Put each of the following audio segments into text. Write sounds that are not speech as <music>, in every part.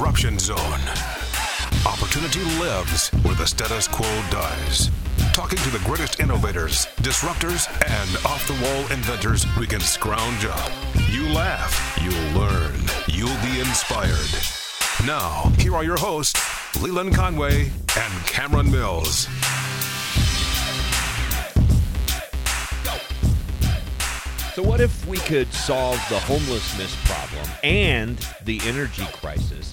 disruption zone. Opportunity lives where the status quo dies. Talking to the greatest innovators, disruptors, and off the wall inventors we can scrounge up. You laugh, you'll learn, you'll be inspired. Now, here are your hosts, Leland Conway and Cameron Mills. So, what if we could solve the homelessness problem and the energy crisis?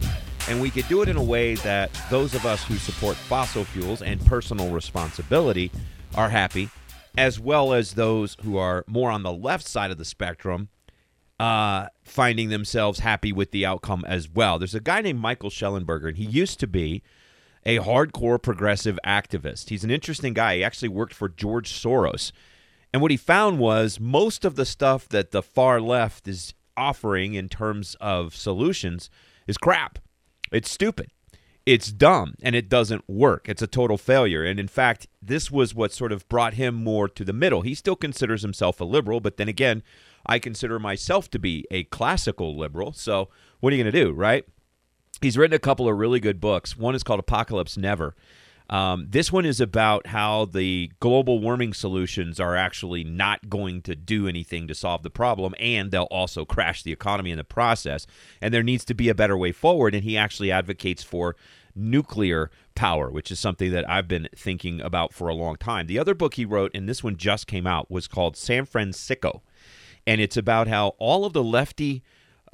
And we could do it in a way that those of us who support fossil fuels and personal responsibility are happy, as well as those who are more on the left side of the spectrum uh, finding themselves happy with the outcome as well. There's a guy named Michael Shellenberger, and he used to be a hardcore progressive activist. He's an interesting guy. He actually worked for George Soros. And what he found was most of the stuff that the far left is offering in terms of solutions is crap. It's stupid. It's dumb and it doesn't work. It's a total failure. And in fact, this was what sort of brought him more to the middle. He still considers himself a liberal, but then again, I consider myself to be a classical liberal. So what are you going to do, right? He's written a couple of really good books. One is called Apocalypse Never. Um, this one is about how the global warming solutions are actually not going to do anything to solve the problem, and they'll also crash the economy in the process. And there needs to be a better way forward. And he actually advocates for nuclear power, which is something that I've been thinking about for a long time. The other book he wrote, and this one just came out, was called San Fransicko. And it's about how all of the lefty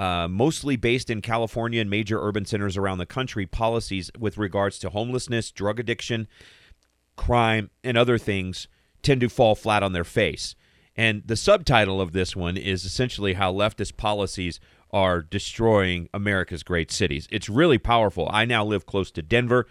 uh, mostly based in California and major urban centers around the country, policies with regards to homelessness, drug addiction, crime, and other things tend to fall flat on their face. And the subtitle of this one is essentially how leftist policies are destroying America's great cities. It's really powerful. I now live close to Denver.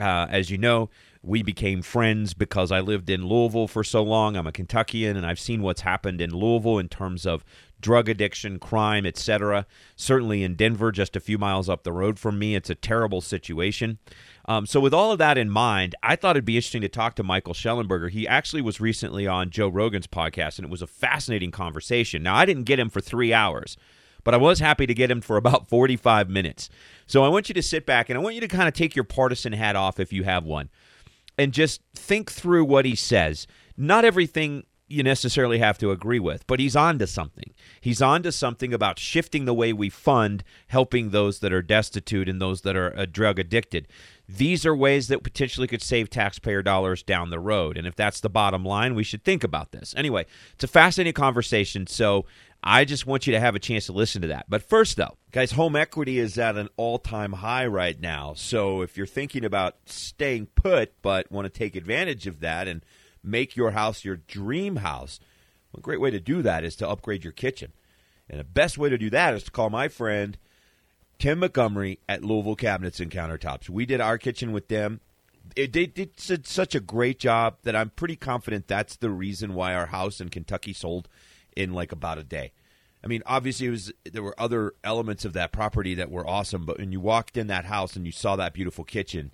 Uh, as you know, we became friends because I lived in Louisville for so long. I'm a Kentuckian, and I've seen what's happened in Louisville in terms of drug addiction, crime, etc. Certainly in Denver, just a few miles up the road from me, it's a terrible situation. Um, so, with all of that in mind, I thought it'd be interesting to talk to Michael Shellenberger. He actually was recently on Joe Rogan's podcast, and it was a fascinating conversation. Now, I didn't get him for three hours, but I was happy to get him for <laughs> about 45 minutes. So, I want you to sit back and I want you to kind of take your partisan hat off if you have one and just think through what he says. Not everything you necessarily have to agree with, but he's on to something. He's on to something about shifting the way we fund helping those that are destitute and those that are uh, drug addicted. These are ways that potentially could save taxpayer dollars down the road. And if that's the bottom line, we should think about this. Anyway, it's a fascinating conversation. So I just want you to have a chance to listen to that. But first, though, guys, home equity is at an all time high right now. So if you're thinking about staying put but want to take advantage of that and make your house your dream house. a great way to do that is to upgrade your kitchen. And the best way to do that is to call my friend Tim Montgomery at Louisville Cabinets and Countertops. We did our kitchen with them. It, they did such a great job that I'm pretty confident that's the reason why our house in Kentucky sold in like about a day. I mean, obviously, it was there were other elements of that property that were awesome, but when you walked in that house and you saw that beautiful kitchen,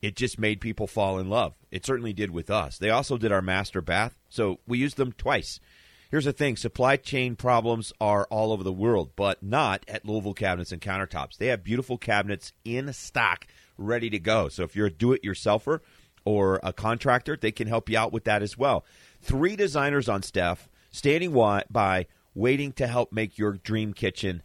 it just made people fall in love. It certainly did with us. They also did our master bath, so we used them twice. Here's the thing supply chain problems are all over the world, but not at Louisville Cabinets and Countertops. They have beautiful cabinets in stock ready to go. So if you're a do it yourselfer or a contractor, they can help you out with that as well. Three designers on staff standing by waiting to help make your dream kitchen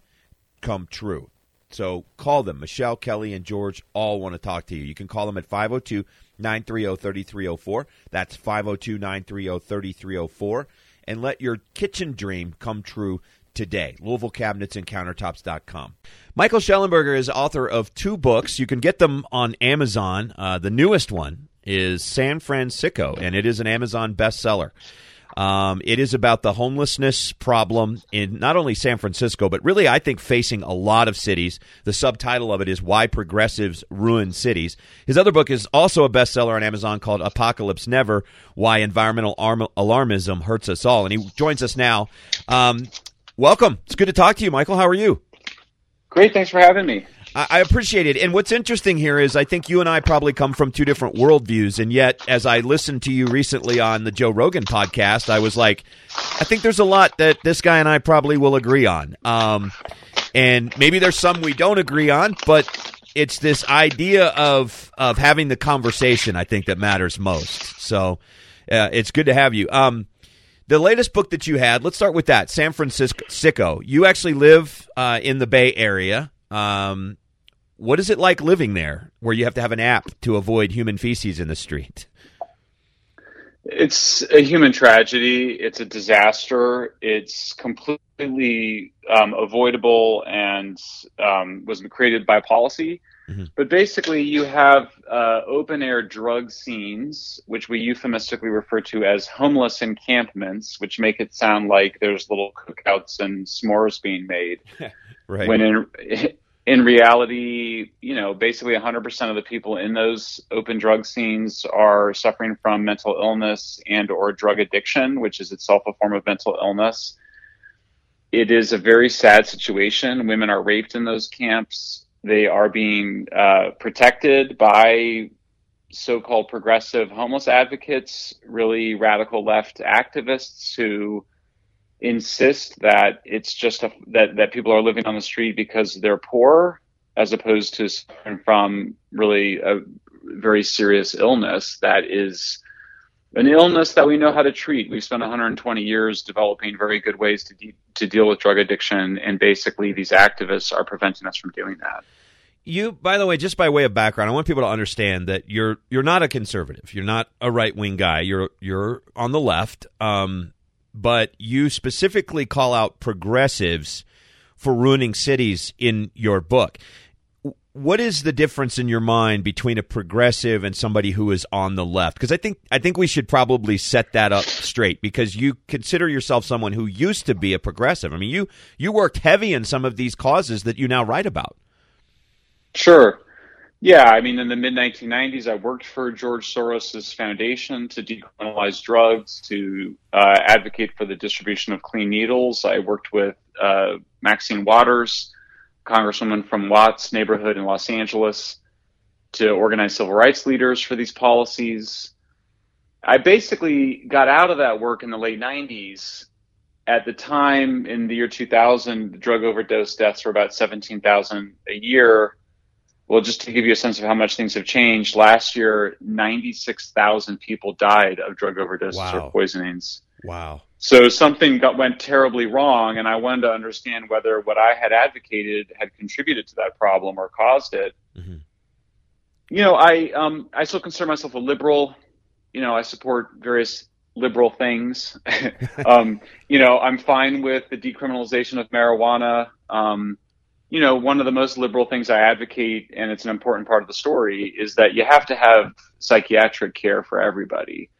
come true. So call them. Michelle, Kelly, and George all want to talk to you. You can call them at 502 930 3304. That's 502 930 3304. And let your kitchen dream come true today. Louisville Cabinets and Countertops.com. Michael Shellenberger is author of two books. You can get them on Amazon. Uh, the newest one is San Fransicko, and it is an Amazon bestseller. Um, it is about the homelessness problem in not only San Francisco, but really, I think, facing a lot of cities. The subtitle of it is Why Progressives Ruin Cities. His other book is also a bestseller on Amazon called Apocalypse Never Why Environmental Arm- Alarmism Hurts Us All. And he joins us now. Um, welcome. It's good to talk to you, Michael. How are you? Great. Thanks for having me. I appreciate it. And what's interesting here is I think you and I probably come from two different worldviews. And yet, as I listened to you recently on the Joe Rogan podcast, I was like, I think there's a lot that this guy and I probably will agree on. Um, and maybe there's some we don't agree on, but it's this idea of of having the conversation. I think that matters most. So uh, it's good to have you. Um, the latest book that you had. Let's start with that. San Fransicko. You actually live uh, in the Bay Area. Um, what is it like living there, where you have to have an app to avoid human feces in the street? It's a human tragedy. It's a disaster. It's completely um, avoidable and um, was created by policy. Mm-hmm. But basically, you have uh, open air drug scenes, which we euphemistically refer to as homeless encampments, which make it sound like there's little cookouts and s'mores being made. <laughs> right. When in in reality, you know, basically 100% of the people in those open drug scenes are suffering from mental illness and or drug addiction, which is itself a form of mental illness. It is a very sad situation. Women are raped in those camps. They are being uh, protected by so-called progressive homeless advocates, really radical left activists who insist that it's just a, that that people are living on the street because they're poor, as opposed to from really a very serious illness that is an illness that we know how to treat. We've spent 120 years developing very good ways to de- to deal with drug addiction, and basically these activists are preventing us from doing that. You, by the way, just by way of background, I want people to understand that you're you're not a conservative. You're not a right wing guy. You're you're on the left. Um, but you specifically call out progressives for ruining cities in your book. What is the difference in your mind between a progressive and somebody who is on the left? Because I think I think we should probably set that up straight because you consider yourself someone who used to be a progressive. I mean, you you worked heavy in some of these causes that you now write about. Sure. Yeah, I mean, in the mid 1990s, I worked for George Soros' foundation to decriminalize drugs, to uh, advocate for the distribution of clean needles. I worked with uh, Maxine Waters, Congresswoman from Watts neighborhood in Los Angeles, to organize civil rights leaders for these policies. I basically got out of that work in the late 90s. At the time, in the year 2000, drug overdose deaths were about 17,000 a year well, just to give you a sense of how much things have changed, last year, 96,000 people died of drug overdoses wow. or poisonings. Wow. So something got, went terribly wrong, and I wanted to understand whether what I had advocated had contributed to that problem or caused it. Mm-hmm. You know, I um, I still consider myself a liberal. You know, I support various liberal things. <laughs> <laughs> um, you know, I'm fine with the decriminalization of marijuana. Um, you know, one of the most liberal things I advocate, and it's an important part of the story, is that you have to have psychiatric care for everybody.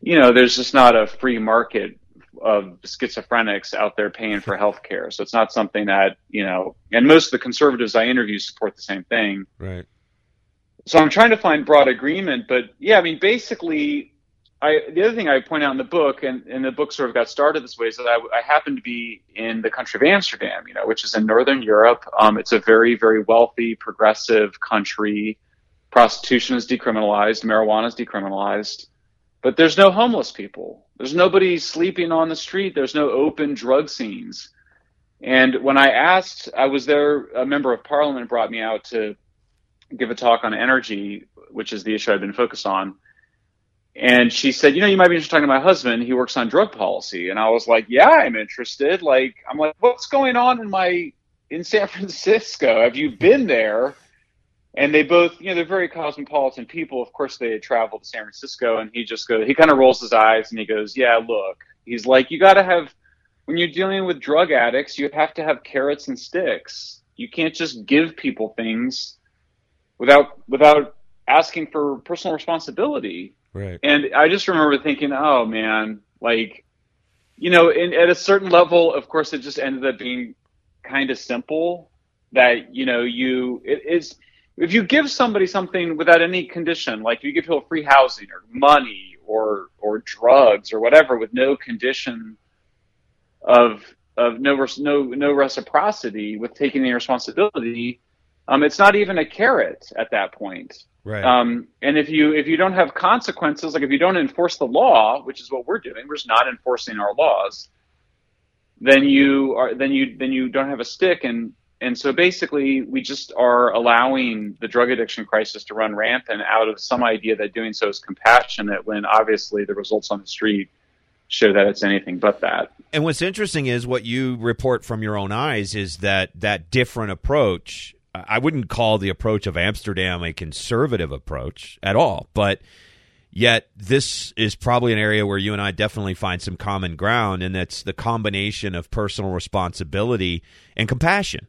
You know, there's just not a free market of schizophrenics out there paying for health care. So it's not something that, you know, and most of the conservatives I interview support the same thing. Right. So I'm trying to find broad agreement, but yeah, I mean, basically, I, the other thing I point out in the book, and, and the book sort of got started this way, is that I, I happen to be in the country of Amsterdam, you know, which is in northern Europe. Um, it's a very, very wealthy, progressive country. Prostitution is decriminalized, marijuana is decriminalized, but there's no homeless people. There's nobody sleeping on the street. There's no open drug scenes. And when I asked, I was there, a member of parliament brought me out to give a talk on energy, which is the issue I've been focused on and she said, you know, you might be interested in talking to my husband. He works on drug policy. And I was like, yeah, I'm interested. Like, I'm like, what's going on in my, in San <laughs> Francisco? Have you been there? And they both, you know, they're very cosmopolitan people. Of course, they had traveled to San Francisco and he just goes, he kind of rolls his eyes and he goes, yeah, look, he's like, you got to have, when you're dealing with drug addicts, you have to have carrots and sticks. You can't just give people things without, without asking for personal responsibility Right. And I just remember thinking, oh man, like, you know, at a certain level, of course, it just ended up being kind of simple that, you know, you, it is, if you give somebody something without any condition, like you give people free housing or money or, or drugs or whatever with no condition of, of no, no, no reciprocity with taking the responsibility, um, it's not even a carrot at that point. Right. Um, and if you if you don't have consequences, like if you don't enforce the law, which is what we're doing, we're just not enforcing our laws, then you are then you then you don't have a stick. And and so basically, we just are allowing the drug addiction crisis to run rampant out of some idea that doing so is compassionate when obviously the results on the street show that it's anything but that. And what's interesting is what you report from your own eyes is that that different approach. I wouldn't call the approach of Amsterdam a conservative approach at all, but yet this is probably an area where you and I definitely find some common ground, and that's the combination of personal responsibility and compassion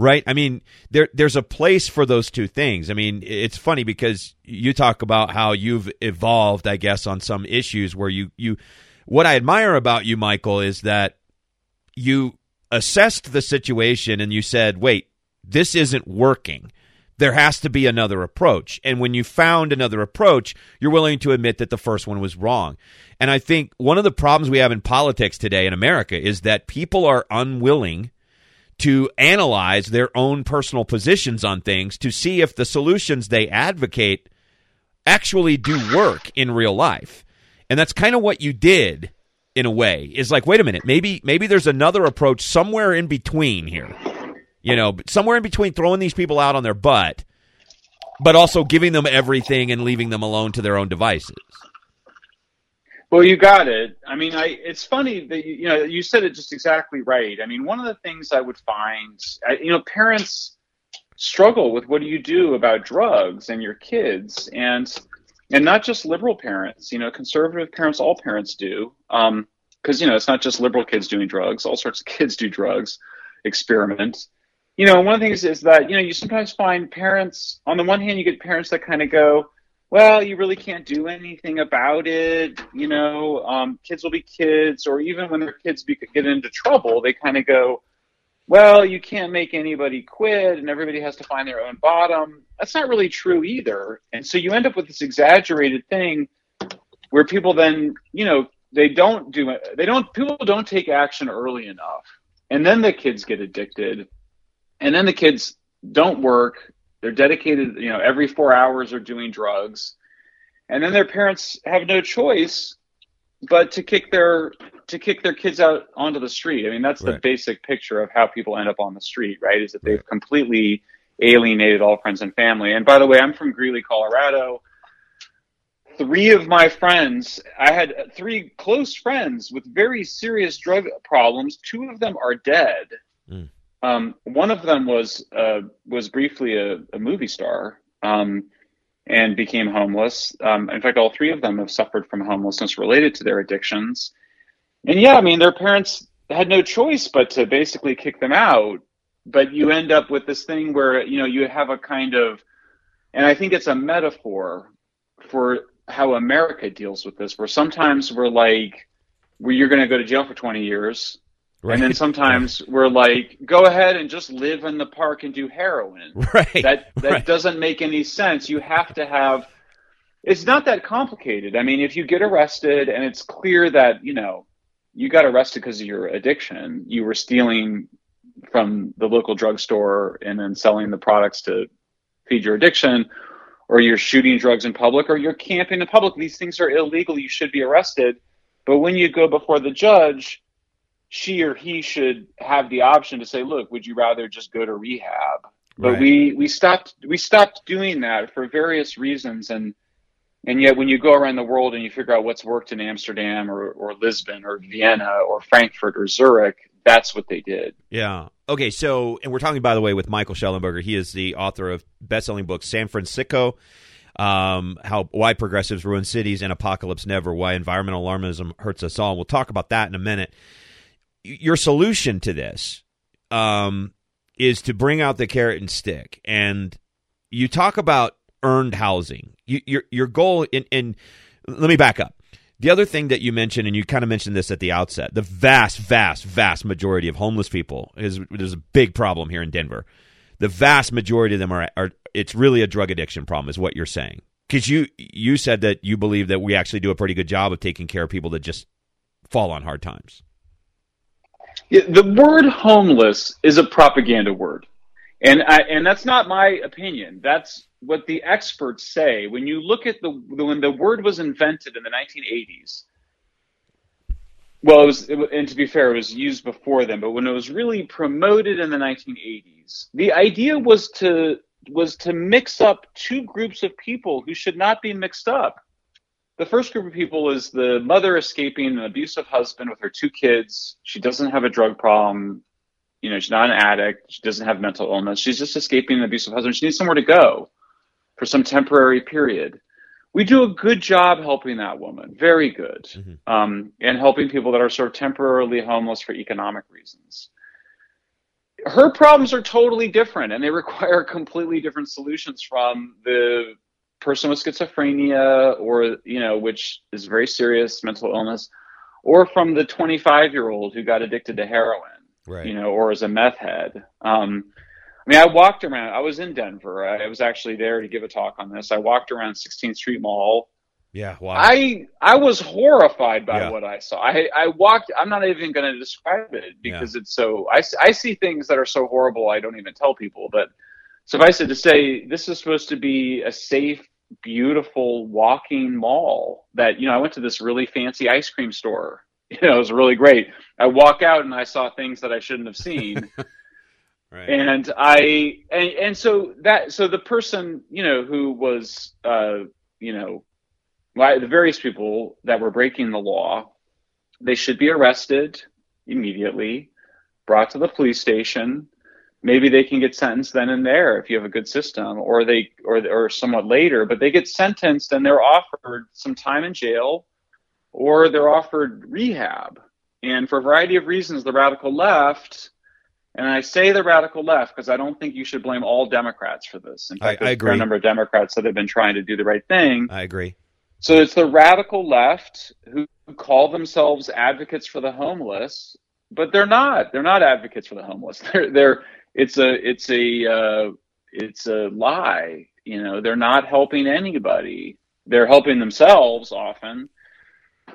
right? I mean, there there's a place for those two things. I mean, it's funny because you talk about how you've evolved, I guess, on some issues where you you what I admire about you, Michael, is that you assessed the situation and you said, "Wait, this isn't working." There has to be another approach. And when you found another approach, you're willing to admit that the first one was wrong. And I think one of the problems we have in politics today in America is that people are unwilling to analyze their own personal positions on things to see if the solutions they advocate actually do work in real life. And that's kind of what you did in a way. Is like, wait a minute, maybe maybe there's another approach somewhere in between here. You know, somewhere in between throwing these people out on their butt but also giving them everything and leaving them alone to their own devices. Well, you got it. I mean, I it's funny that you, you know you said it just exactly right. I mean, one of the things I would find, you know, parents struggle with what do you do about drugs and your kids, and and not just liberal parents. You know, conservative parents, all parents do, because um, you know it's not just liberal kids doing drugs. All sorts of <laughs> kids do drugs, experiment. You know, one of the things is that you know you sometimes find parents. On the one hand, you get parents that kind of go well, you really can't do anything about it. You know, um, kids will be kids, or even when their kids be, get into trouble, they kind of go, well, you can't make anybody quit and everybody has to find their own bottom. That's not really true either. And so you end up with this exaggerated thing where people then, you know, they don't do it. They don't, people don't take action early enough. And then the kids get addicted. And then the kids don't work they're dedicated, you know, every four hours are doing drugs. And then their parents have no choice but to kick their to kick their kids out onto the street. I mean, that's the basic picture of how people end up on the street, right? Is that they've completely alienated all friends and family. And by the way, I'm from Greeley, Colorado. Three of my friends, I had three close friends with very serious drug problems. Two of them are dead. Mm. Um, one of them was uh, was briefly a, a movie star um, and became homeless. Um, in fact, all three of them have suffered from homelessness related to their addictions. And yeah, I mean, their parents had no choice but to basically kick them out. But you end up with this thing where you know you have a kind of, and I think it's a metaphor for how America deals with this, where sometimes we're like, well, you're going to go to jail for 20 years Right. And then sometimes <laughs> we're like, go ahead and just live in the park and do heroin. Right. That that right. doesn't make any sense. You have to have it's not that complicated. I mean, if you get arrested and it's clear that, you know, you got arrested because of your addiction, you were stealing from the local drugstore and then selling the products to feed your addiction, or you're shooting drugs in public, or you're camping in public, these things are illegal. You should be arrested. But when you go before the judge, she or he should have the option to say, look, would you rather just go to rehab? But right. we, we stopped we stopped doing that for various reasons and and yet when you go around the world and you figure out what's worked in Amsterdam or, or Lisbon or Vienna or Frankfurt or Zurich, that's what they did. Yeah. Okay, so and we're talking by the way with Michael Shellenberger. He is the author of best-selling books San Fransicko. um, how why progressives ruin cities and apocalypse never, why environmental alarmism hurts us all. We'll talk about that in a minute your solution to this um, is to bring out the carrot and stick. And you talk about earned housing. You, your your goal in, in let me back up. The other thing that you mentioned, and you kind of mentioned this at the outset, the vast, vast, vast majority of homeless people is there's a big problem here in Denver. The vast majority of them are, are it's really a drug addiction problem, is what you're saying. Because you you said that you believe that we actually do a pretty good job of taking care of people that just fall on hard times. The word homeless is a propaganda word. And I, and that's not my opinion. That's what the experts say. When you look at the when the word was invented in the 1980s, Well, it was, it, and to be fair, it was used before then. But when it was really promoted in the 1980s, the idea was to was to mix up two groups of people who should not be mixed up. The first group of people is the mother escaping an abusive husband with her two kids. She doesn't have a drug problem. You know, she's not an addict. She doesn't have mental illness. She's just escaping an abusive husband. She needs somewhere to go for some temporary period we do a good job helping that woman, very good, mm-hmm. um, and helping people that are sort of temporarily homeless for economic reasons. Her problems are totally different, and they require <laughs> completely different solutions from the person with schizophrenia, or you know, which is very serious mental illness, or from the 25 year old who got addicted to heroin, right. you know, or is a meth head. Um, I mean, I walked around. I was in Denver. I was actually there to give a talk on this. I walked around 16th Street Mall. Yeah, wow. I I was horrified by yeah. what I saw. I I walked. I'm not even going to describe it because yeah. it's so. I I see things that are so horrible. I don't even tell people. But suffice it to say, this is supposed to be a safe, beautiful walking mall. That you know, I went to this really fancy ice cream store. <laughs> You know, it was really great. I walk out and I saw things that I shouldn't have seen. <laughs> Right. And I and, and so that so the person you know who was uh, you know the various people that were breaking the law, they should be arrested immediately, brought to the police station. Maybe they can get sentenced then and there if you have a good system, or they or or somewhat later. But they get sentenced and they're offered some time in jail, or they're offered rehab. And for a variety of reasons, the radical left and I say the radical left because I don't think you should blame all Democrats for this. In fact, I, I agree. a number of Democrats that have been trying to do the right thing. I agree. So it's the radical left who call themselves advocates for the homeless, but they're not. They're not advocates for the homeless. <laughs> They're they're it's a it's a uh, it's a lie. You know, they're not helping anybody. They're helping themselves often.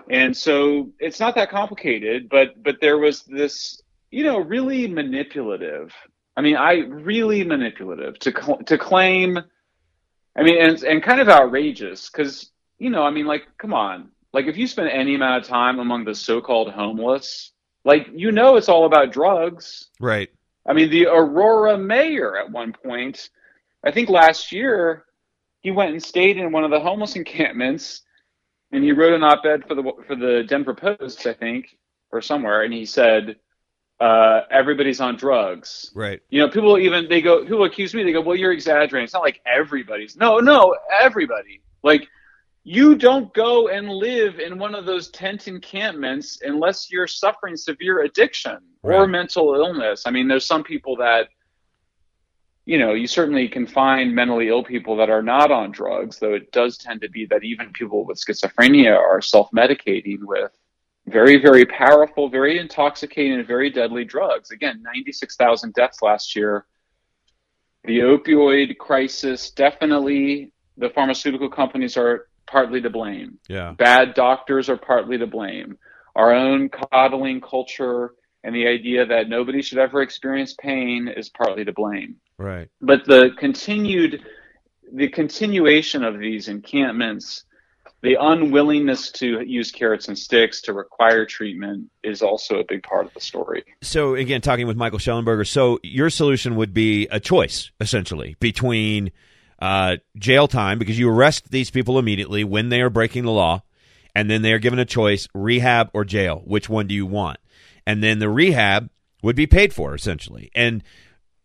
And so it's not that complicated, but but there was this you know, really manipulative. I mean, I really manipulative to to claim. I mean, and and kind of outrageous because you know, I mean, like, come on, like if you spend any amount of time among the so-called homeless, like you know, it's all about drugs, right? I mean, the Aurora mayor at one point, I think last year, he went and stayed in one of the homeless encampments, and he wrote an op-ed for the for the Denver Post, I think, or somewhere, and he said uh, everybody's on drugs. Right. You know, people even they go people accuse me. They go, "Well, you're exaggerating. It's not like everybody's." No, no, everybody. Like you don't go and live in one of those tent encampments unless you're suffering severe addiction right. or mental illness. I mean, there's some people that you know, you certainly can find mentally ill people that are not on drugs, though it does tend to be that even people with schizophrenia are self-medicating with very, very powerful, very intoxicating, and very deadly drugs. Again, 96,000 deaths last year. The opioid crisis, definitely the pharmaceutical companies are partly to blame. Yeah. Bad doctors are partly to blame. Our own coddling culture and the idea that nobody should ever experience pain is partly to blame. Right. But the continued the continuation of these encampments the unwillingness to use carrots and sticks to require treatment is also a big part of the story. So again, talking with Michael Shellenberger, so your solution would be a choice essentially between uh, jail time because you arrest these people immediately when they are breaking the law, and then they are given a choice: rehab or jail. Which one do you want? And then the rehab would be paid for essentially. And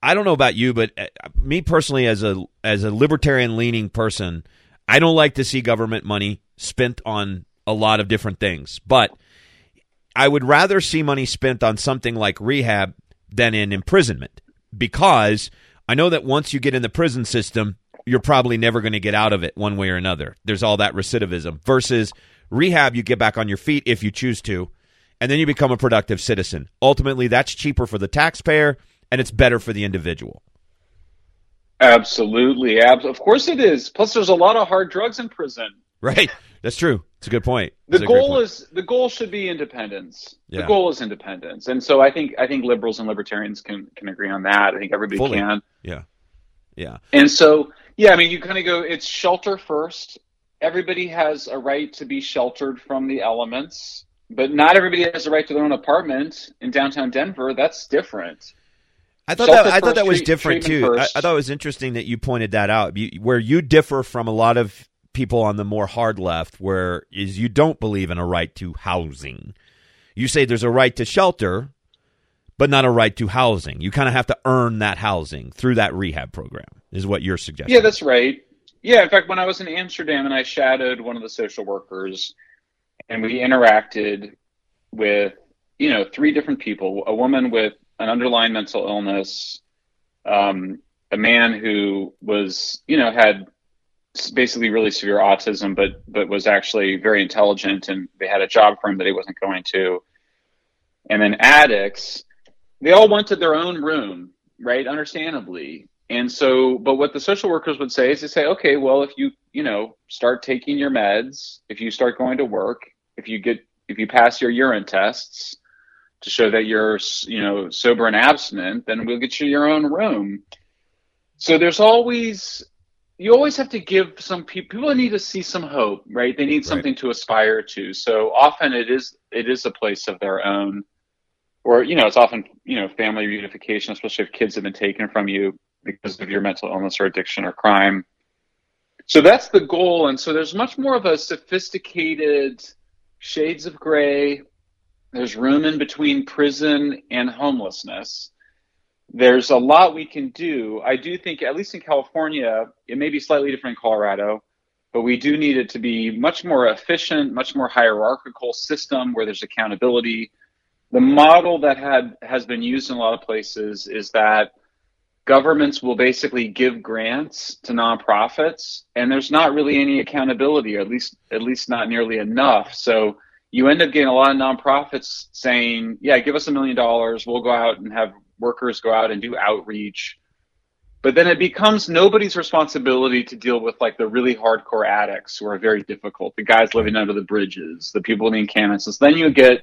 I don't know about you, but uh, me personally, as a as a libertarian leaning person, I don't like to see government money spent on a lot of different things, but I would rather see money spent on something like rehab than in imprisonment because I know that once you get in the prison system, you're probably never going to get out of it one way or another. There's all that recidivism versus rehab, you get back on your feet if you choose to, and then you become a productive citizen. Ultimately, that's cheaper for the taxpayer and it's better for the individual. Absolutely. Of course it is. Plus, there's a lot of hard drugs in prison. Right. That's true. It's a good point. the goal is the goal should be independence. Yeah. The goal is independence, and so I think I think liberals and libertarians can can agree on that. I think everybody Fully. can. Yeah, yeah. And so yeah, I mean, you kind of go. It's shelter first. Everybody has a right to be sheltered from the elements. but not everybody has a right to their own apartment in downtown Denver. That's different. I thought that I thought that was different too. I, I, thought it was interesting that you pointed that out. You, where you differ from a lot of people on the more hard left, where is you don't believe in a right to housing. You say there's a right to shelter, but not a right to housing. You kind of have to earn that housing through that rehab program. Is what you're suggesting? Yeah, that's right. Yeah, in fact, when I was in Amsterdam and I shadowed one of the social workers, and we interacted with you know three different people: a woman with an underlying mental illness, um, a man who was, you know, had basically really severe autism, but but was actually very intelligent, and they had a job for him that he wasn't going to, and then addicts. They all went to their own room, right? Understandably. And so, but what the social workers would say is they say, okay, well, if you, you know, start taking your meds, if you start going to work, if you get, if you pass your urine tests, to show that you're you know sober and abstinent, then we'll get you your own room. So there's always you always have to give some people people need to see some hope, right? They need something right. to aspire to. So often it is it is a place of their own, or you know it's often you know family reunification, especially if kids have been taken from you because of your mental illness or addiction or crime. So that's the goal, and so there's much more of a sophisticated shades of gray there's room in between prison and homelessness. There's a lot we can do. I do think, at least in California, it may be slightly different in Colorado, but we do need it to be much more efficient, much more hierarchical system where there's accountability. The model that had has been used in a lot of places is that governments will basically give grants to nonprofits and there's not really any accountability or at least at least not nearly enough so you end up getting a lot of nonprofits saying, yeah, give us a million dollars. We'll go out and have workers go out and do outreach. But then it becomes nobody's responsibility to deal with like the really hardcore addicts who are very difficult, the guys living under the bridges, the people in the encampments. So then you get,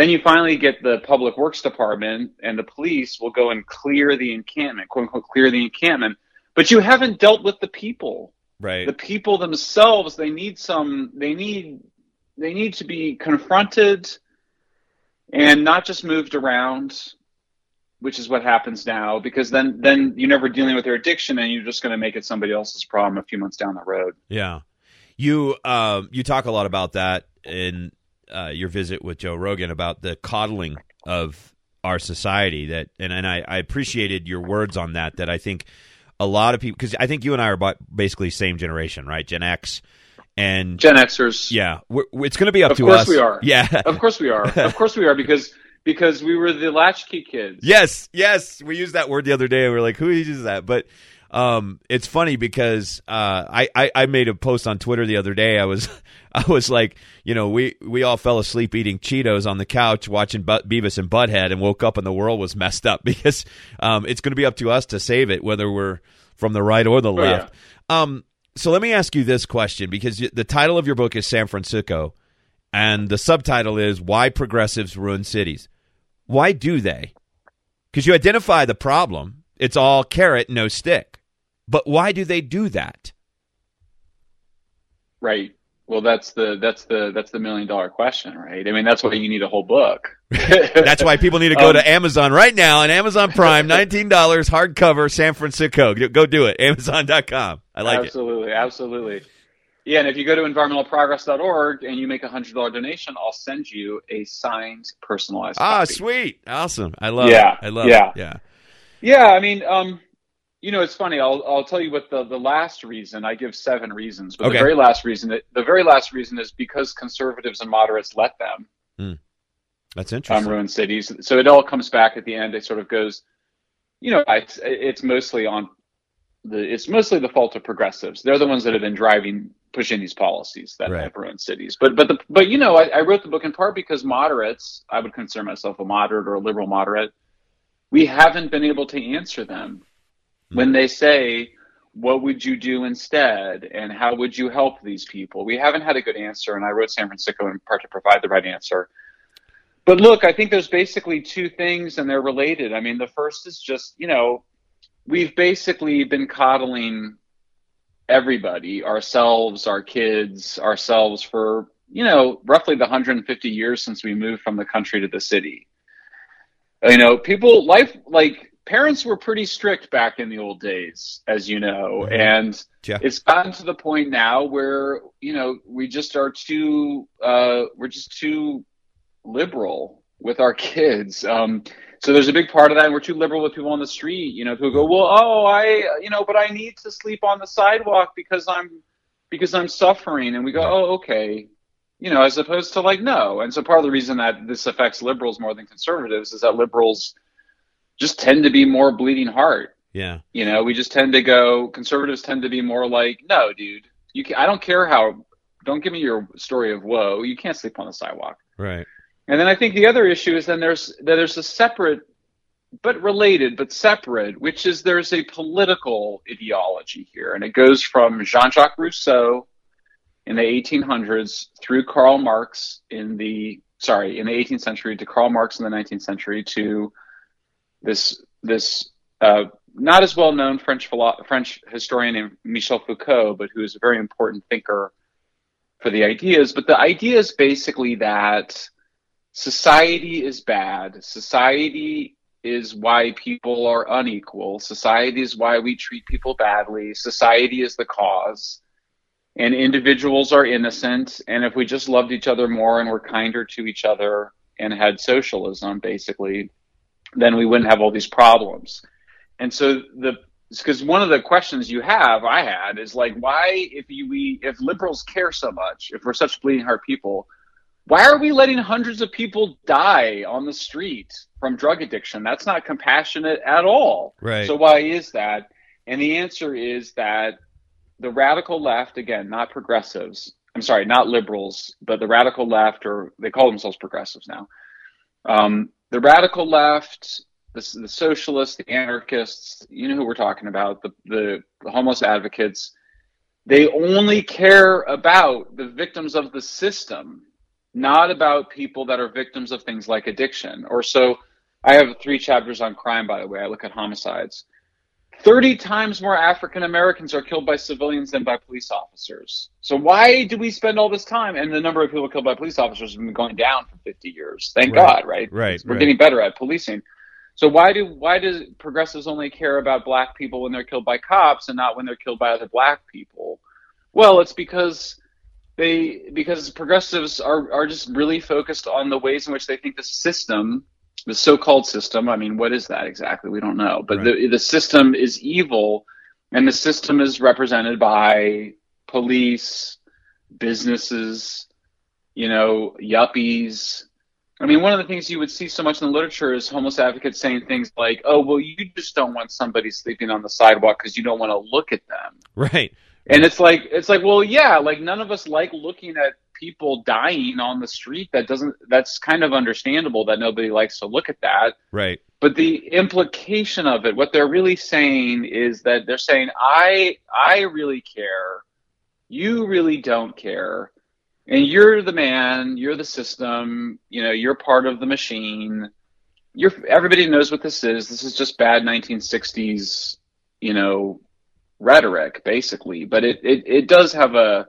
then you finally get the public works department and the police will go and clear the encampment, quote unquote, clear the encampment. But you haven't dealt with the people. Right. The people themselves, they need some, they need they need to be confronted and not just moved around which is what happens now because then then you're never dealing with their addiction and you're just going to make it somebody else's problem a few months down the road yeah you uh, you talk a lot about that in uh, your visit with joe rogan about the coddling of our society that and, and I, I appreciated your words on that that i think a lot of people because i think you and i are basically same generation right gen x and Gen Xers. Yeah, it's going to be up of to us. Of course we are. Yeah, of course we are. of course we are because because we were the latchkey kids. Yes, yes, we used that word the other day. and We are like, who uses that? But um, it's funny because uh, I, I I made a post on Twitter the other day. I was <laughs> I was like, you know, we we all fell asleep eating Cheetos on the couch watching Be- Beavis and Butthead, and woke up and the world was messed up <laughs> because um, it's going to be up to us to save it, whether we're from the right or the left. Oh, yeah. Um, so let me ask you this question because the title of your book is San Fransicko, and the subtitle is Why Progressives Ruin Cities. Why do they? Because you identify the problem. It's all carrot, no stick. But why do they do that? Right. Well, that's the that's the that's the million dollar question, right? I mean, that's why you need a whole book. <laughs> that's why people need to go um, to Amazon right now on Amazon Prime, <laughs> nineteen dollars hardcover, San Fransicko. Go do it, Amazon.com. I like absolutely, it. Absolutely, absolutely. Yeah, and if you go to environmentalprogress.org and you make a hundred dollar donation, I'll send you a signed, personalized. Ah, copy. sweet, awesome. I love yeah, it. I love yeah. it. Yeah, yeah. I mean, um, you know, it's funny. I'll I'll tell you what the the last reason. I give seven reasons, but okay. the very last reason that the very last reason is because conservatives and moderates let them. Mm. That's interesting. Um, ruin cities. So it all comes back at the end. It sort of goes. You know, it's it's mostly on the it's mostly the fault of progressives. They're the ones that have been driving pushing these policies that right. have ruined cities. But but the but you know, I, I wrote the book in part because moderates. I would consider myself a moderate or a liberal moderate. We haven't been able to answer them when mm-hmm. they say, what would you do instead? And how would you help these people? We haven't had a good answer, and I wrote San Fransicko in part to provide the right answer. But look, I think there's basically two things, and they're related. I mean, the first is just, you know, we've basically been coddling everybody, ourselves, our kids, ourselves for you know, roughly the 150 years since we moved from the country to the city. You know, people life like parents were pretty strict back in the old days, as you know, mm-hmm. and yeah. it's gotten to the point now where you know we just are too uh, we're just too liberal with our kids. Um, so there's a big part of that. And we're too liberal with people on the street, you know, who go, well, oh, I, you know, but I need to sleep on the sidewalk because I'm, because I'm suffering. And we go, oh, okay. You know, as opposed to like, no. And so part of the reason that this affects liberals more than conservatives is that liberals just tend to be more bleeding heart. Yeah. You know, we just tend to go, conservatives tend to be more like, no, dude, you can, I don't care how, don't give me your story of woe. You can't sleep on the sidewalk. Right. And then I think the other issue is then there's that there's a separate but related but separate, which is there's a political ideology here. And it goes from Jean-Jacques Rousseau in the 1800s through Karl Marx in the sorry, in the 18th century to Karl Marx in the 19th century to this this uh, not as well known French philo- French historian named Michel Foucault, but who is a very important thinker for the ideas. But the idea is basically that society is bad. Society is why people are unequal. Society is why we treat people badly. Society is the cause. And individuals are innocent. And if we just loved each other more and were kinder to each other and had socialism, basically, then we wouldn't have all these problems. And so the because one of the questions you have, I had, is like, why if you, we if liberals care so much, if we're such bleeding heart people, why are we letting hundreds of people die on the street from drug addiction? That's not compassionate at all. Right. So why is that? And the answer is that the radical left, again, not progressives. I'm sorry, not liberals, but the radical left, or they call themselves progressives now. Um, the radical left, the, the, socialists, the anarchists, you know who we're talking about, the, the, the homeless advocates, they only care about the victims of the system not about people that are victims of things like addiction. Or so I have three chapters on crime, by the way. I look at homicides. 30 times more African Americans are killed by civilians than by police officers. So why do we spend all this time? And the number of people killed by police officers has been going down for 50 years. Thank right. God, right? Right. We're right. getting better at policing. So why do why do progressives only care about black people when they're killed by cops and not when they're killed by other black people? Well, it's because they because progressives are are just really focused on the ways in which they think the system the so-called system i mean what is that exactly we don't know but right. the the system is evil and the system is represented by police businesses you know yuppies I mean, one of the things you would see so much in the literature is homeless advocates saying things like, "Oh, well, you just don't want somebody sleeping on the sidewalk because you don't want to look at them." Right. And it's like it's like, well, yeah, like none of us like looking at people dying on the street. That doesn't that's kind of understandable that nobody likes to look at that. Right. But the implication of it, what they're really saying is that they're saying, I I really care. You really don't care. And you're the man, you're the system, you know, you're part of the machine. You're everybody knows what this is. This is just bad 1960s, you know, rhetoric, basically. But it, it, it does have a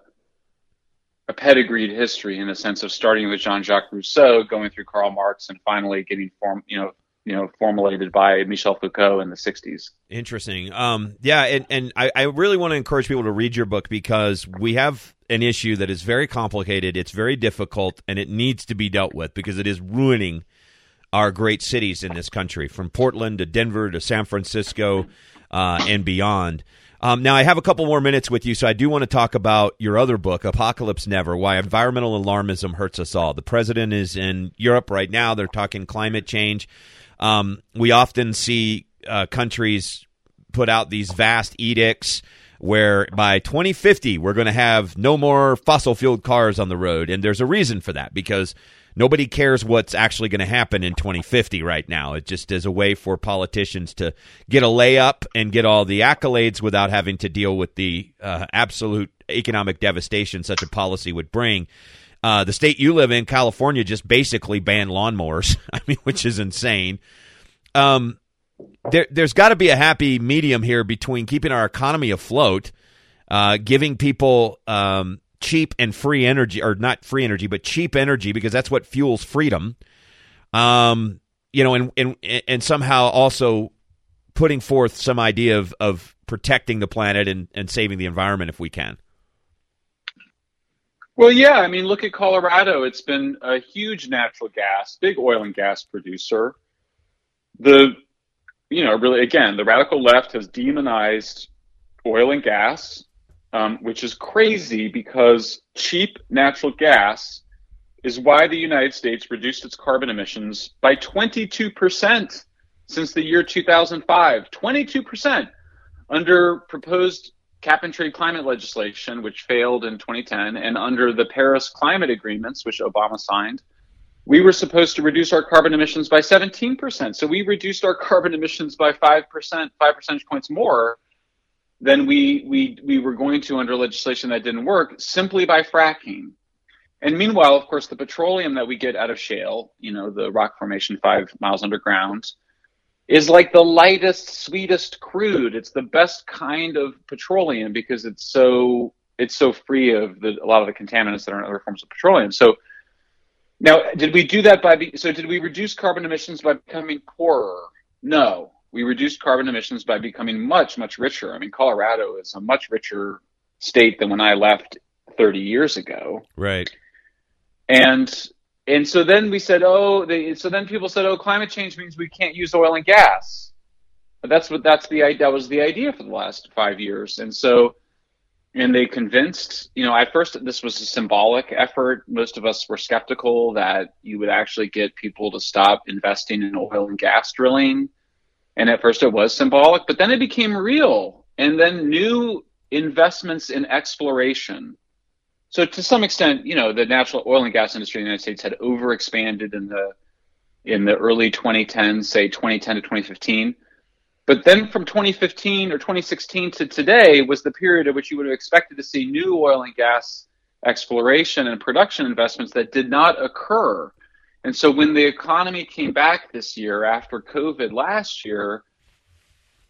a pedigreed history in the sense of starting with Jean-Jacques Rousseau, going through Karl Marx, and finally getting form, you know, you know, formulated by Michel Foucault in the '60s. Interesting. Um, yeah, and and I, I really want to encourage people to read your book because we have an issue that is very complicated. It's very difficult, and it needs to be dealt with because it is ruining our great cities in this country, from Portland to Denver to San Francisco uh, and beyond. Um, now, I have a couple more minutes with you, so I do want to talk about your other book, Apocalypse Never Why Environmental Alarmism Hurts Us All. The president is in Europe right now. They're talking climate change. Um, we often see uh, countries put out these vast edicts where by 2050 we're going to have no more fossil fueled cars on the road. And there's a reason for that because nobody cares what's actually going to happen in 2050 right now. It just is a way for politicians to get a layup and get all the accolades without having to deal with the uh, absolute economic devastation such a policy would bring. Uh, the state you live in, California, just basically banned lawnmowers. <laughs> I mean, which is insane. Um, there, has got to be a happy medium here between keeping our economy afloat, uh, giving people um, cheap and free energy, or not free energy, but cheap energy, because that's what fuels freedom. Um, you know, and and and somehow also putting forth some idea of of protecting the planet and and saving the environment if we can. Well, yeah, I mean, look at Colorado. It's been a huge natural gas, big oil and gas producer. The, you know, really, again, the radical left has demonized oil and gas, um, which is crazy because cheap natural gas is why the United States reduced its carbon emissions by 22% since the year 2005. 22% under proposed cap and trade climate legislation, which failed in 2010, and under the Paris climate agreements, which Obama signed, we were supposed to reduce our carbon emissions by 17%. So we reduced our <laughs> carbon emissions by 5%, 5 percentage points more than we, we, we were going to under legislation that didn't work simply by fracking. And meanwhile, of course, the petroleum that we get out of shale, you know, the rock formation five miles underground, is like the lightest, sweetest crude. It's the best kind of petroleum because it's so it's so free of the, a lot of the contaminants that are in other forms of petroleum. So now, did we do that by so did we reduce carbon emissions by becoming poorer? No, we reduced carbon emissions by becoming much much richer. I mean, Colorado is a much richer state than when I left 30 years ago. Right. And and so then we said, oh, they, so then people said, oh, climate change means we can't use oil and gas. But that's what that's the that was the idea for the last five years, and so and they convinced, you know, at first this was a symbolic effort. Most of us were skeptical that you would actually get people to stop investing in oil and gas drilling. And at first it was symbolic, but then it became real. And then new investments in exploration so to some extent, you know, the natural oil and gas industry in the United States had overexpanded in the in the early 2010s, say 2010 to 2015. But then from 2015 or 2016 to today was the period at which you would have expected to see new oil and gas exploration and production investments that did not occur. And so when the economy came back this year after COVID last year,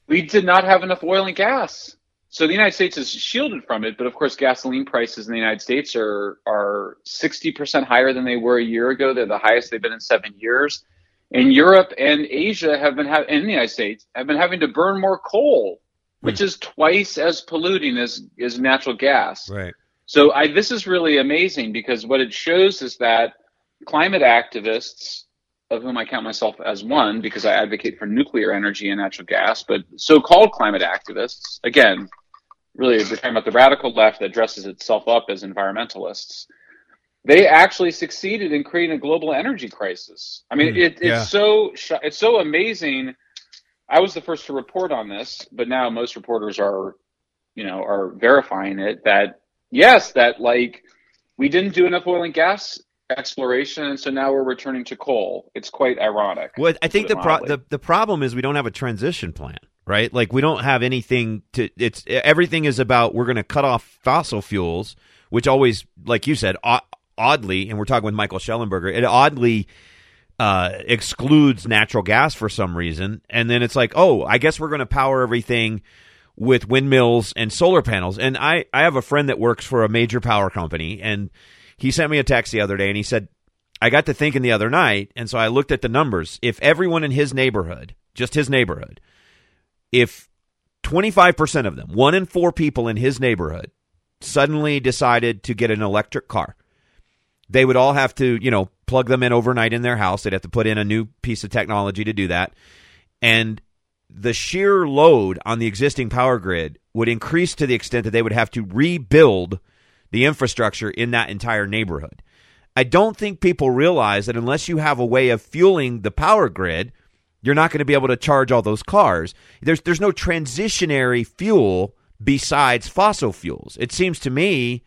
we did not have enough oil and gas so the United States is shielded from it, but of course, gasoline prices in the United States are are 60% higher than they were a year ago. They're the highest they've been in seven years. And Europe and Asia have been ha- in the United States have been having to burn more coal, which mm. is twice as polluting as as natural gas. Right. So I, this is really amazing because what it shows is that climate activists of whom I count myself as one because I advocate for nuclear energy and natural gas, but so-called climate activists, again, really we're talking about the radical left that dresses itself up as environmentalists they actually succeeded in creating a global energy crisis i mean mm, it, it's yeah. so it's so amazing i was the first to report on this but now most reporters are you know are verifying it that yes that like we didn't do enough oil and gas exploration and so now we're returning to coal it's quite ironic well i think the, pro- the the problem is we don't have a transition plan right? Like we don't have anything to it's everything is about we're going to cut off fossil fuels, which always like you said oddly and we're talking with Michael Shellenberger, it oddly uh, excludes natural gas for some reason and then it's like, "Oh, I guess we're going to power everything with windmills and solar panels." And I I have a friend that works for a major power company and he sent me a text the other day and he said I got to thinking the other night, and so I looked at the numbers. If everyone in his neighborhood, just his neighborhood, if 25% of them, one in four people in his neighborhood, suddenly decided to get an electric car, they would all have to, you know, plug them in overnight in their house. They'd have to put in a new piece of technology to do that. And the sheer load on the existing power grid would increase to the extent that they would have to rebuild the infrastructure in that entire neighborhood. I don't think people realize that unless you have a way of fueling the power grid, you're not going to be able to charge all those cars. There's there's no transitionary fuel besides fossil fuels. It seems to me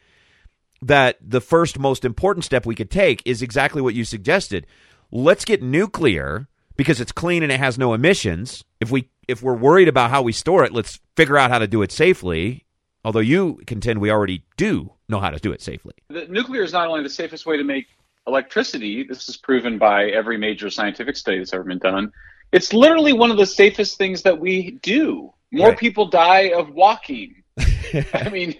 that the first most important step we could take is exactly what you suggested. Let's get nuclear because it's clean and it has no emissions. If we if we're worried about how we store it, let's figure out how to do it safely. Although you contend we already do know how to do it safely. The nuclear is not only the safest way to make electricity, this is proven by every major scientific study that's ever been done. It's literally one of the safest things that we do. More right. people die of walking. <laughs> I mean,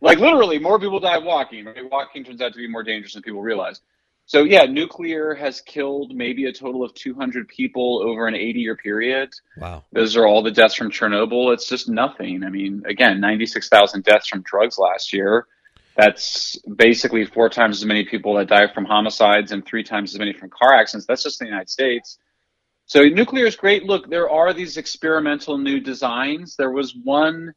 like literally, more people die walking. Right? Walking turns out to be more dangerous than people realize. So yeah, nuclear has killed maybe a total of 200 people over an 80 year period. Wow. Those are all the deaths from Chernobyl. It's just nothing. I mean, again, 96,000 deaths from drugs last year. That's basically four times as many people that die from homicides and three times as many from car accidents. That's just in the United States. So nuclear is great. Look, there are these experimental new designs. There was one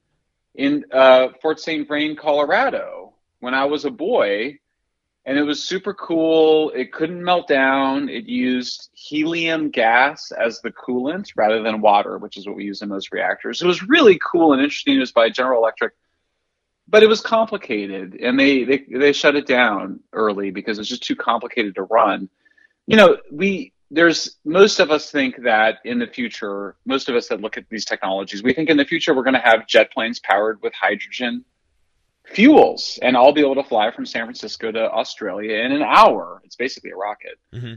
in uh, Fort St. Vrain, Colorado, when I was a boy and it was super cool. It couldn't melt down. It used helium gas as the coolant rather than water, which is what we use in most reactors. It was really cool and interesting. It was by General Electric, but it was complicated, and they they they shut it down early because it's just too complicated to run. You know, we there's most of us think that in the future, most of us that look at these technologies, we think in the future we're going to have jet planes powered with hydrogen fuels, and I'll be able to fly from San Francisco to Australia in an hour. It's basically a rocket. Mm-hmm.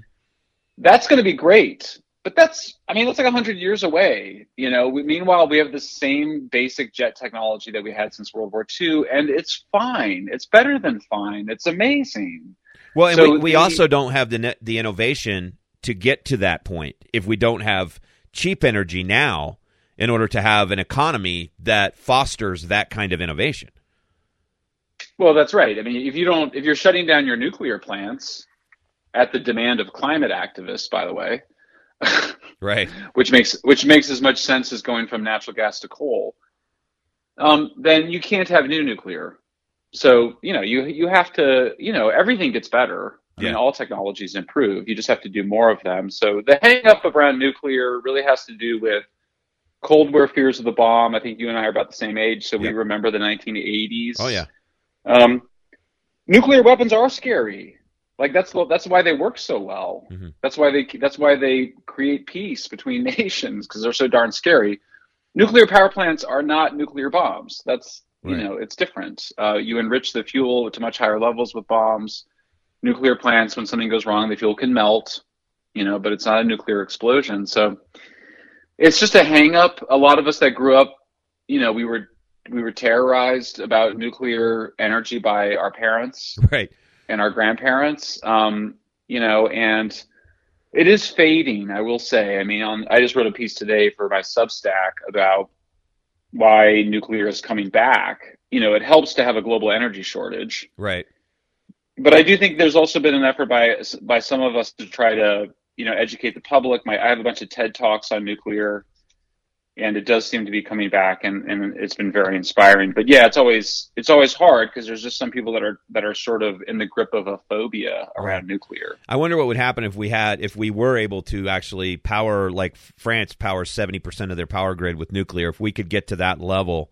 That's going to be great, but that's I mean that's like hundred years away. You know. We, meanwhile, we have the same basic jet technology that we had since World War II, and it's fine. It's better than fine. It's amazing. Well, and so we, we the, also don't have the the innovation to get to that point if we don't have cheap energy now in order to have an economy that fosters that kind of innovation. Well, that's right. I mean, if you don't, if you're shutting down your nuclear plants at the demand of climate activists, by the way, right, <laughs> which makes which makes as much sense as going from natural gas to coal, um, then you can't have new nuclear. So you know, you you have to, you know, everything gets better. I yeah. mean, all technologies improve. You just have to do more of them. So the hang up around nuclear really has to do with Cold War fears of the bomb. I think you and I are about the same age, so yep. we remember the 1980s. Oh yeah. Um, nuclear weapons are scary. Like that's that's why they work so well. Mm-hmm. That's why they that's why they create peace between <laughs> nations because they're so darn scary. Nuclear power plants are not nuclear bombs. That's you know it's different. Uh, you enrich the fuel to much higher levels with bombs. Nuclear plants, when something goes wrong, the fuel can melt. You know, but it's not a nuclear explosion. So it's just a hang up. A lot of us that grew up, you know, we were we were terrorized about nuclear energy by our parents, <laughs> right, and our grandparents. Um, you know, and it is fading. I will say. I mean, on I just wrote a piece today for my Substack about why nuclear is coming back. You know, it helps to have a global energy shortage, right. But I do think there's also been an effort by by some of us to try to you know educate the public. My I have a bunch of TED talks on nuclear and it does seem to be coming back and, and it's been very inspiring. But yeah it's always it's always hard because there's just some people that are that are sort of in the grip of a phobia around nuclear. I wonder what would happen if we had if we were able to actually power like france powers 70% of their power grid with nuclear. If we could get to that level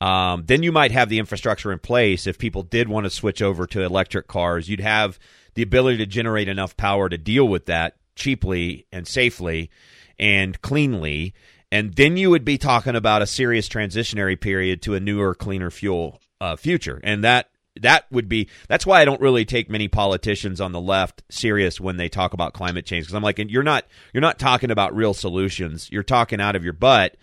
um, then you might have the infrastructure in place. If people did want to switch over to electric cars you'd have the ability to generate enough power to deal with that cheaply and safely and cleanly and then you would be talking about a serious transitionary period to a newer, cleaner fuel uh, future, and that that would be that's why I don't really take many politicians on the left serious when they talk about climate change because I'm like you're not you're not talking about real solutions. You're talking out of your butt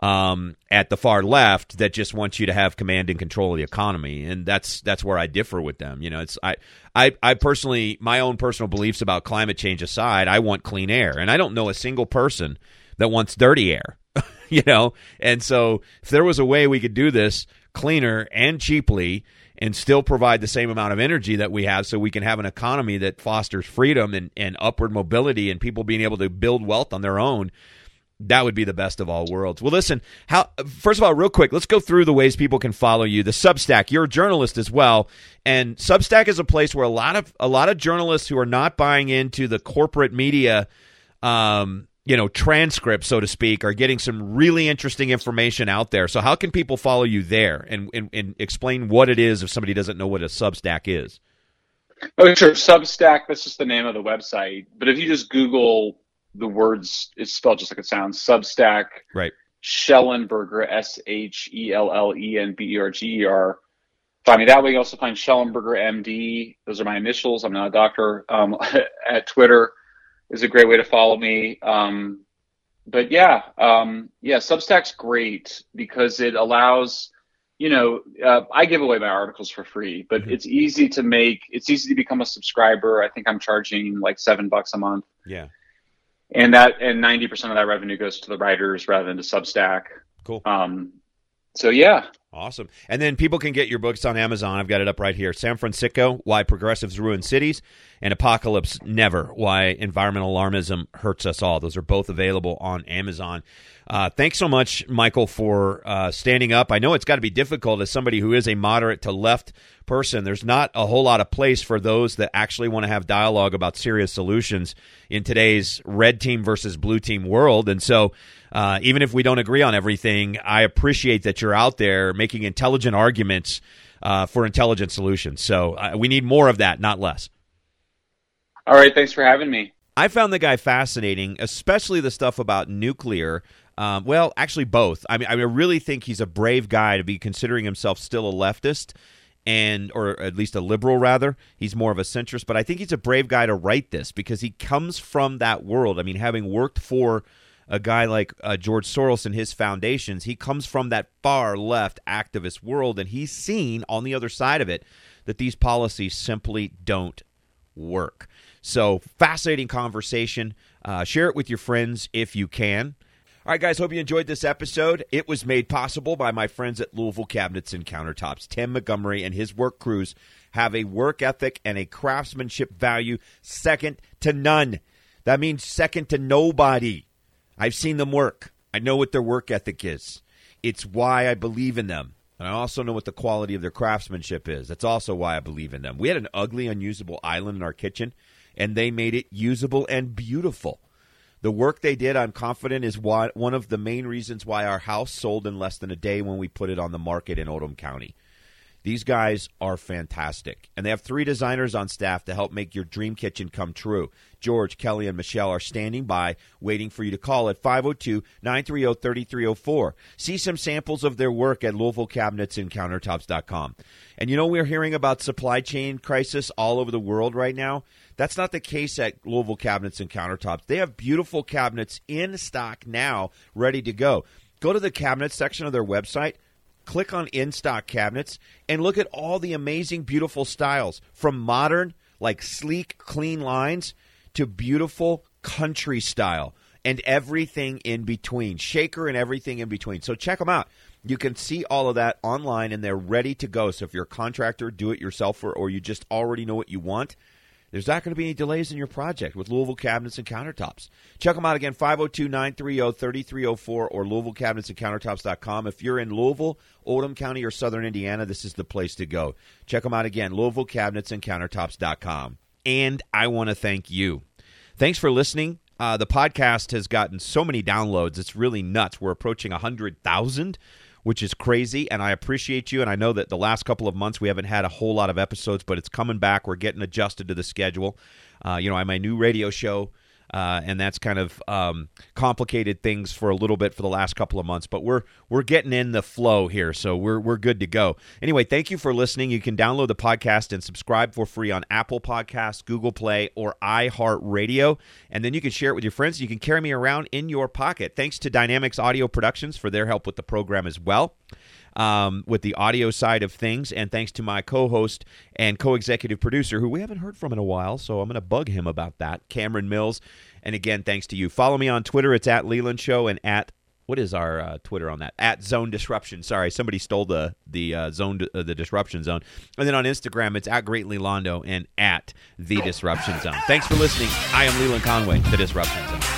um, at the far left that just wants you to have command and control of the economy, and that's that's where I differ with them. You know, it's I I I personally my own personal beliefs about climate change aside, I want clean air, and I don't know a single person that wants dirty air. <laughs> you know, and so if there was a way we could do this cleaner and cheaply and still provide the same amount of energy that we have so we can have an economy that fosters freedom and, and upward mobility and people being able to build wealth on their own that would be the best of all worlds. Well, listen, how first of all, real quick, let's go through the ways people can follow you. The Substack, you're a journalist as well, and Substack is a place where a lot of a lot of journalists who are not buying into the corporate media um, you know transcript so to speak are getting some really interesting information out there. So how can people follow you there and, and, and explain what it is if somebody doesn't know what a substack is? Oh sure. Substack that's just the name of the website. But if you just google the words it's spelled just like it sounds substack right. Shellenberger s-h-e-l-l-e-n-b-e-r-g-e-r find me that way. You also find shellenberger md those are my initials. I'm not a doctor um, <laughs> at twitter is a great way to follow me. Um, but yeah, um, yeah, Substack's great because it allows you know, uh, I give away my articles for free, but mm-hmm. it's easy to make. It's easy to become a subscriber. I think I'm charging like seven bucks a month. Yeah. And that and ninety percent of that revenue goes to the writers rather than to Substack. Cool. Um, so yeah. Awesome. And then people can get your books on Amazon. I've got it up right here. San Fransicko, Why Progressives Ruin Cities, and Apocalypse Never, Why Environmental Alarmism Hurts Us All. Those are both available on Amazon. Uh, thanks so much, Michael, for uh, standing up. I know it's got to be difficult as somebody who is a moderate to left person. There's not a whole lot of place for those that actually want to have dialogue about serious solutions in today's red team versus blue team world. And so, uh, even if we don't agree on everything, I appreciate that you're out there making intelligent arguments uh, for intelligent solutions. So uh, we need more of that, not less. All right. Thanks for having me. I found the guy fascinating, especially the stuff about nuclear. Um, well, actually, both. I mean, I really think he's a brave guy to be considering himself still a leftist and or at least a liberal rather. He's more of a centrist but i think he's a brave guy to write this because he comes from that world. I mean having worked for a guy like uh, george soros and his foundations he comes from that far left activist world and he's seen on the other side of it that these policies simply don't work. So fascinating conversation. Uh, share it with your friends if you can all right, guys, hope you enjoyed this episode. It was made possible by my friends at Louisville Cabinets and Countertops. Tim Montgomery and his work crews have a work ethic and a craftsmanship value second to none. That means second to nobody. I've seen them work. I know what their work ethic is. It's why I believe in them. And I also know what the quality of their craftsmanship is. That's also why I believe in them. We had an ugly, unusable island in our kitchen, and they made it usable and beautiful. The work they did, I'm confident, is one of the main reasons why our house sold in less than a day when we put it on the market in Oldham County. These guys are fantastic. And they have three designers on staff to help make your dream kitchen come true. George, Kelly, and Michelle are standing by, waiting for you to call at 502 930 3304. See some samples of their work at LouisvilleCabinetsandCountertops.com. And you know, we're hearing about supply chain crisis all over the world right now. That's not the case at Louisville Cabinets and Countertops. They have beautiful cabinets in stock now, ready to go. Go to the cabinet section of their website, click on in stock cabinets, and look at all the amazing, beautiful styles from modern, like sleek, clean lines to beautiful country style and everything in between, shaker and everything in between. So check them out. You can see all of that online and they're ready to go. So if you're a contractor, do it yourself, or, or you just already know what you want, there's not going to be any delays in your project with Louisville Cabinets and Countertops. Check them out again, 502 930 3304 or LouisvilleCabinetsandCountertops.com. If you're in Louisville, Oldham County, or Southern Indiana, this is the place to go. Check them out again, LouisvilleCabinetsandCountertops.com. And I want to thank you. Thanks for listening. Uh, the podcast has gotten so many downloads. It's really nuts. We're approaching 100,000 which is crazy. And I appreciate you. And I know that the last couple of months we haven't had a whole lot of episodes, but it's coming back. We're getting adjusted to the schedule. Uh, you know, I my new radio show. Uh, and that's kind of um, complicated things for a little bit for the last couple of months. But we're we're getting in the flow here, so we're we're good to go. Anyway, thank you for listening. You can download the podcast and subscribe for free on Apple Podcasts, Google Play, or iHeartRadio, and then you can share it with your friends. You can carry me around in your pocket. Thanks to Dynamics Audio Productions for their help with the program as well um, with the audio side of things. And thanks to my co host and co executive producer, who we haven't heard from in a while. So I'm going to bug him about that, Cameron Mills. And again, thanks to you. Follow me on Twitter. It's at Leland Show and at what is our uh, Twitter on that? At Zone Disruption. Sorry, somebody stole the the uh, zone uh, the disruption zone. And then on Instagram, it's at Great Lelondo and at the Disruption Zone. Thanks for listening. I am Leland Conway, the Disruption Zone.